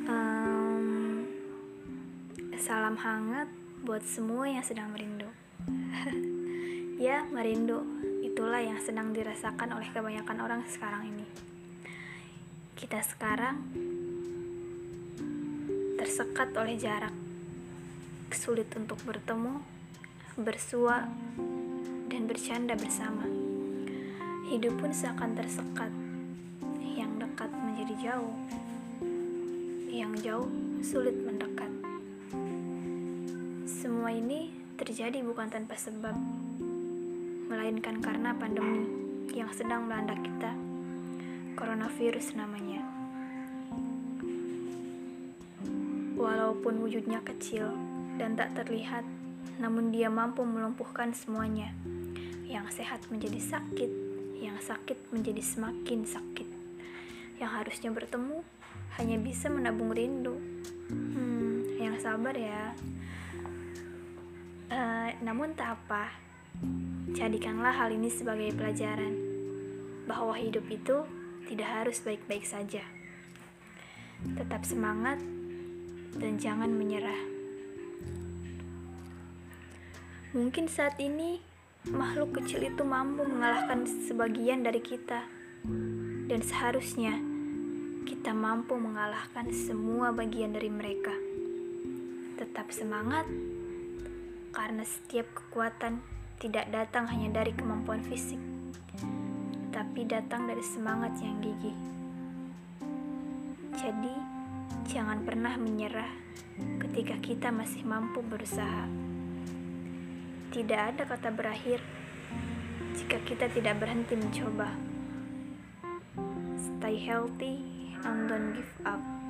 um, salam hangat buat semua yang sedang merindu. ya, merindu itulah yang sedang dirasakan oleh kebanyakan orang sekarang ini. Kita sekarang tersekat oleh jarak, sulit untuk bertemu, bersua, dan bercanda bersama. Hidup pun seakan tersekat, yang dekat menjadi jauh. Yang jauh sulit mendekat. Semua ini terjadi bukan tanpa sebab, melainkan karena pandemi yang sedang melanda kita. Coronavirus namanya. Walaupun wujudnya kecil dan tak terlihat, namun dia mampu melumpuhkan semuanya. Yang sehat menjadi sakit, yang sakit menjadi semakin sakit. Yang harusnya bertemu hanya bisa menabung rindu. Hmm, yang sabar ya. Uh, namun tak apa, jadikanlah hal ini sebagai pelajaran bahwa hidup itu tidak harus baik-baik saja. Tetap semangat dan jangan menyerah. Mungkin saat ini makhluk kecil itu mampu mengalahkan sebagian dari kita, dan seharusnya kita mampu mengalahkan semua bagian dari mereka. Tetap semangat, karena setiap kekuatan tidak datang hanya dari kemampuan fisik, tapi datang dari semangat yang gigih. Jadi, jangan pernah menyerah ketika kita masih mampu berusaha. Tidak ada kata berakhir jika kita tidak berhenti mencoba. Stay healthy and don't give up.